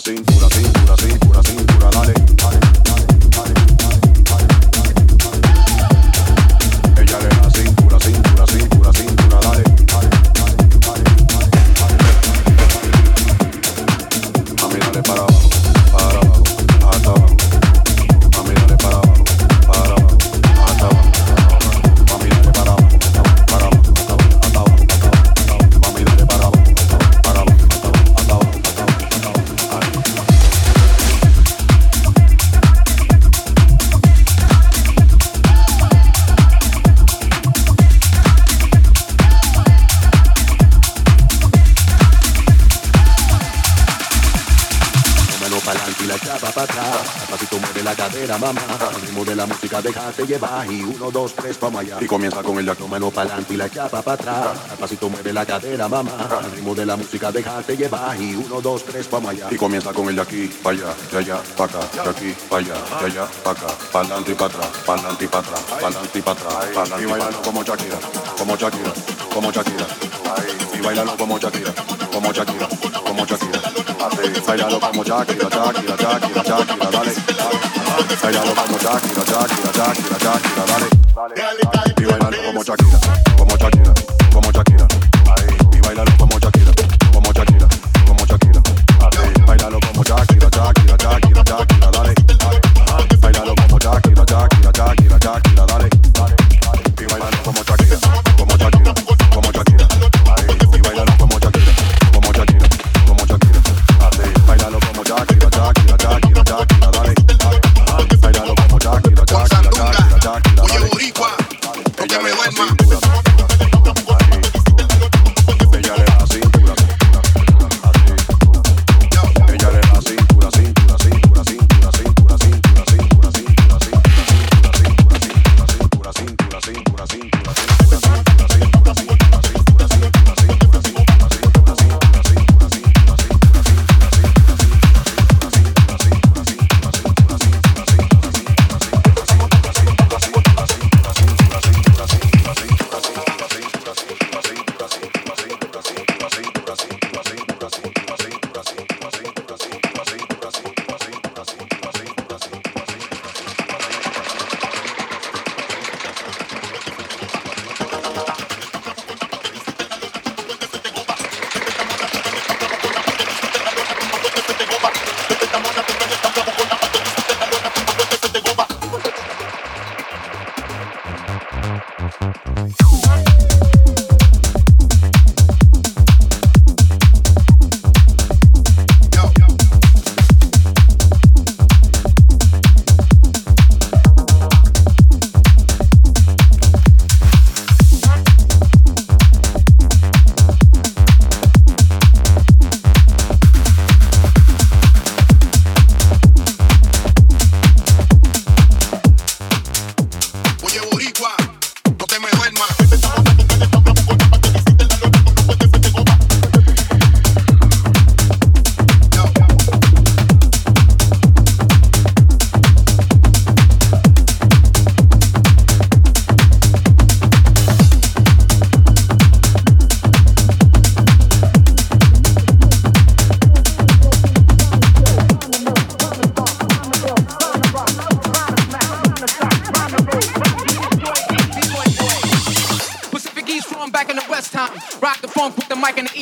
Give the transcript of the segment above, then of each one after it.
para abajo. deja, llevar y uno, dos, tres, vamos allá. Y comienza con el jack, mano para adelante y la chapa para atrás. Al pasito mueve la cadera, mamá. Al ritmo de la música, déjate llevar y uno, dos, tres, vamos allá. Y comienza con el de aquí, para allá, de allá, para acá, de aquí, para allá, de allá, para acá. Para adelante y para atrás, para adelante y para atrás, para adelante y para atrás, para adelante y para atrás. Como Shakira, como Shakira, como Shakira. Y bailalo como Shakira, como Shakira, como Shakira. Bailalo como Shakira, Shakira, Shakira, Shakira, dale. dale bailalo como Shakira, Shakira, Shakira, Shakira, dale, dale, dale, y bailalo como Shakira, como Shakira.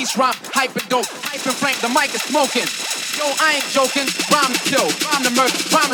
bass rhyme, hyper dope, hyper frank, the mic is smoking. Yo, I ain't joking, rhyme the kill, rhyme the murder, rhyme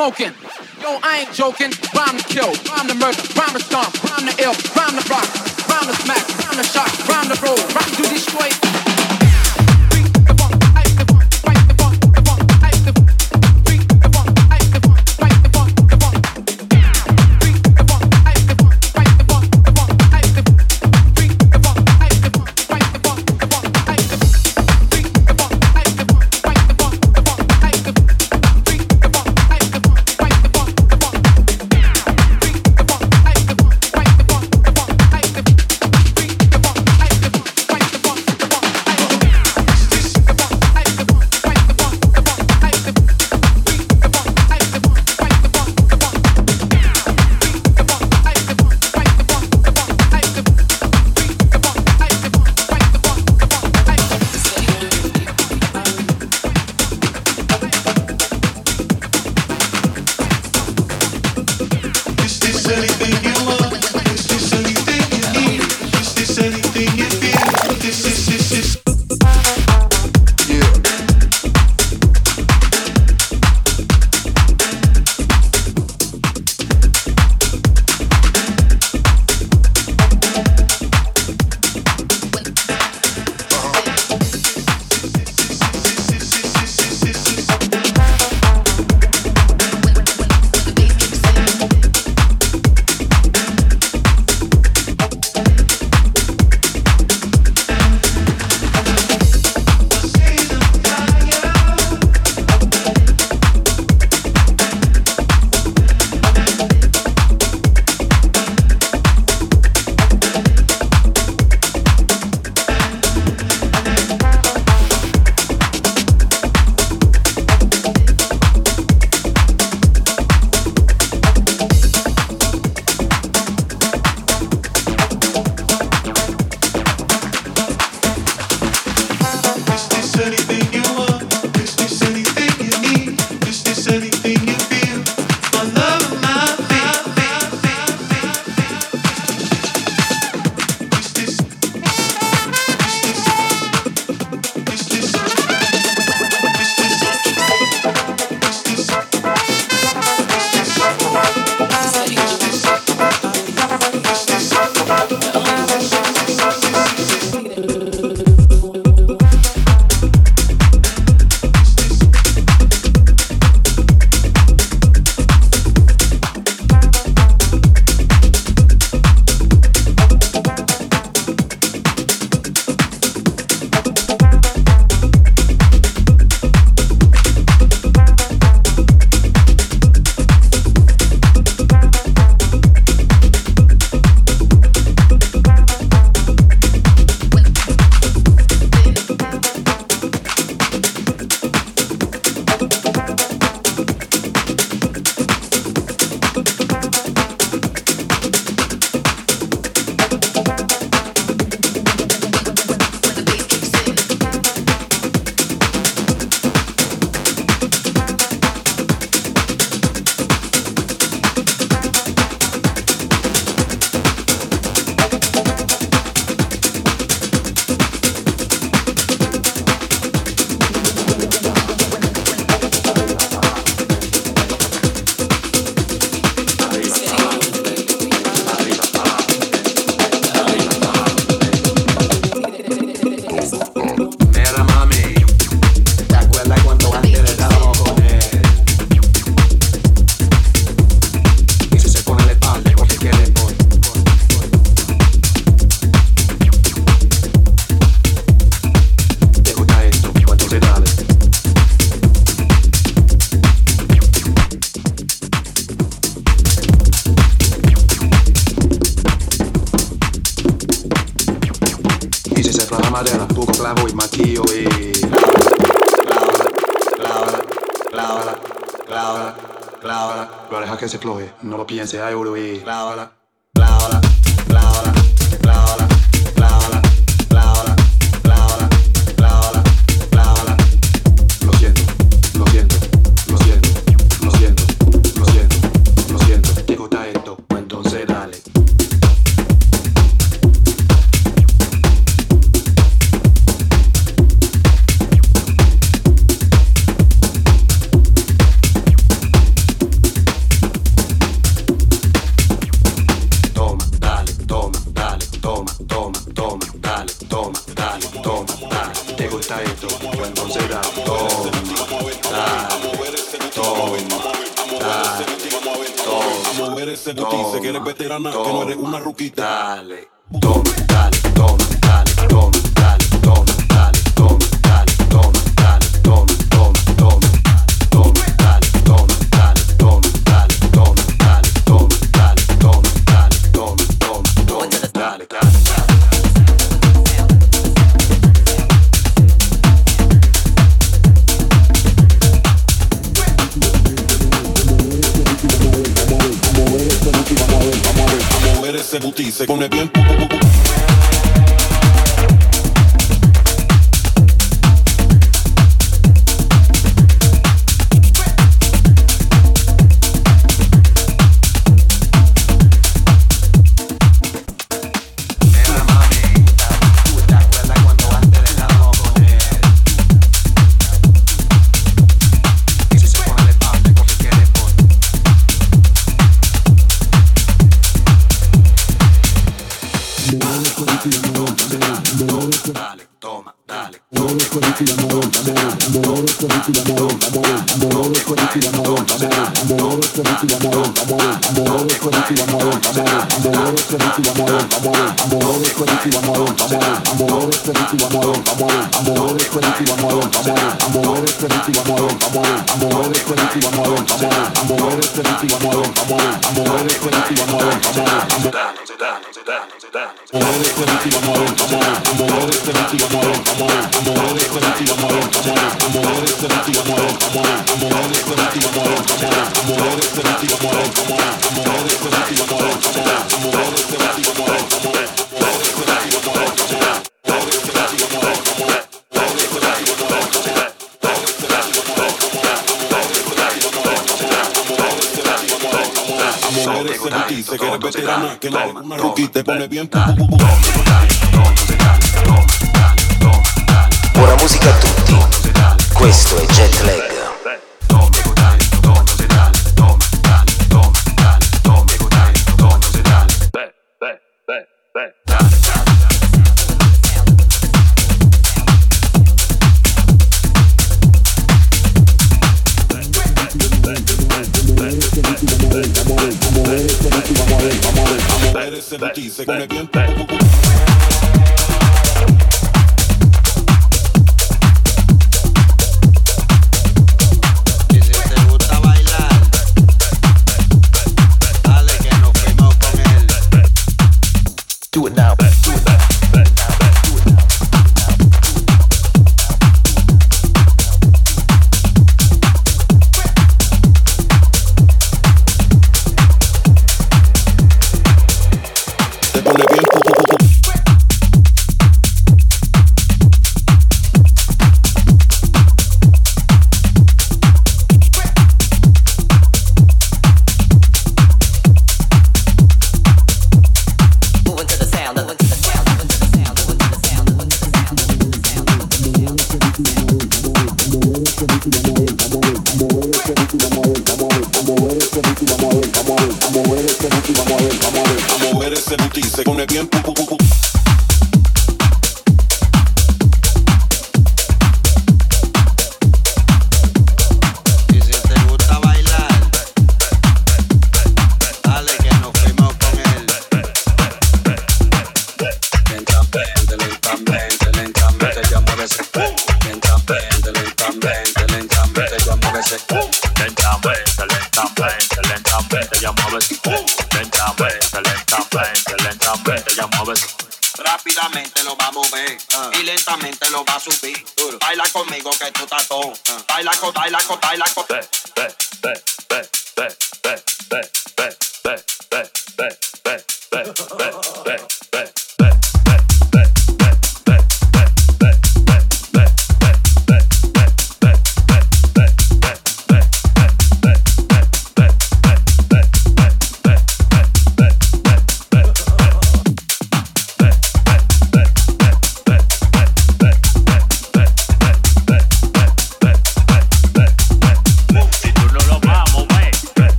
smoking. Yo, I ain't joking. que se floje. No lo piense, ay, bro, y... Claro. amor, amor, amor. Eres el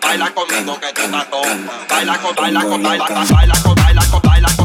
baila conmigo que tú estás Baila con, baila con, baila con, baila con, baila con, baila con.